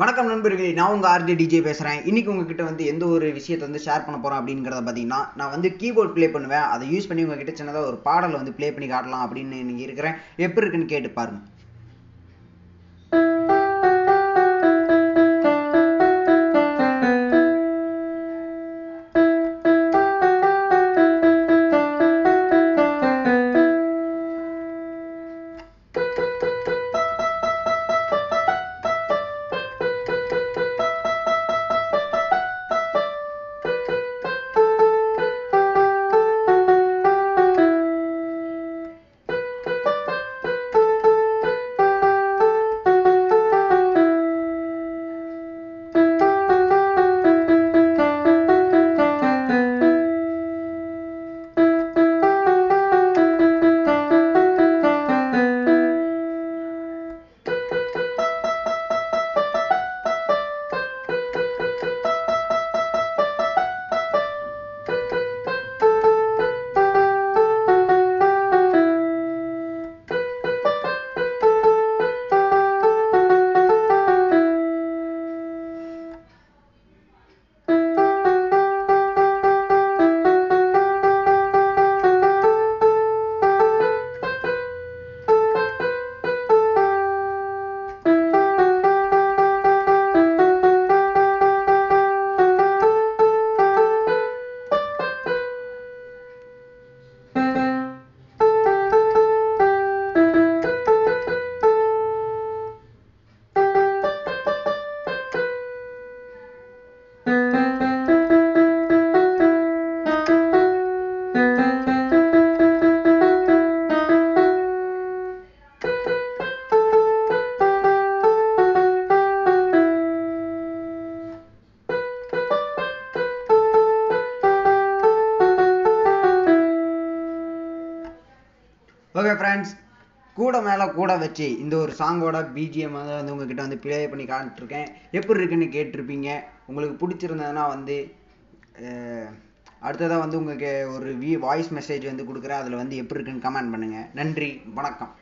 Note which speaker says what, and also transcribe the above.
Speaker 1: வணக்கம் நண்பர்களே நான் உங்கள் ஆர்ஜே டிஜே பேசுகிறேன் இன்னைக்கு உங்ககிட்ட வந்து எந்த ஒரு விஷயத்தை வந்து ஷேர் பண்ண போகிறோம் அப்படிங்கிறத பார்த்தீங்கன்னா நான் வந்து கீபோர்ட் ப்ளே பண்ணுவேன். அதை யூஸ் பண்ணி உங்ககிட்ட சின்னதாக ஒரு பாடலை வந்து ப்ளே பண்ணி காட்டலாம் அப்படின்னு நீங்கள் இருக்கிறேன். எப்படி இருக்குன்னு கேட்டு பாருங்க. ஓகே ஃப்ரெண்ட்ஸ் கூட மேலே கூட வச்சு இந்த ஒரு சாங்கோட பிஜிஎம் வந்து உங்ககிட்ட வந்து ப்ளே பண்ணி காட்டிருக்கேன் எப்படி இருக்குன்னு கேட்டிருப்பீங்க? உங்களுக்கு பிடிச்சிருந்ததுன்னா வந்து அடுத்ததாக வந்து உங்களுக்கு ஒரு வி வாய்ஸ் மெசேஜ் வந்து கொடுக்குறேன். அதில் வந்து எப்படி இருக்குன்னு கமெண்ட் பண்ணுங்கள் நன்றி. வணக்கம்.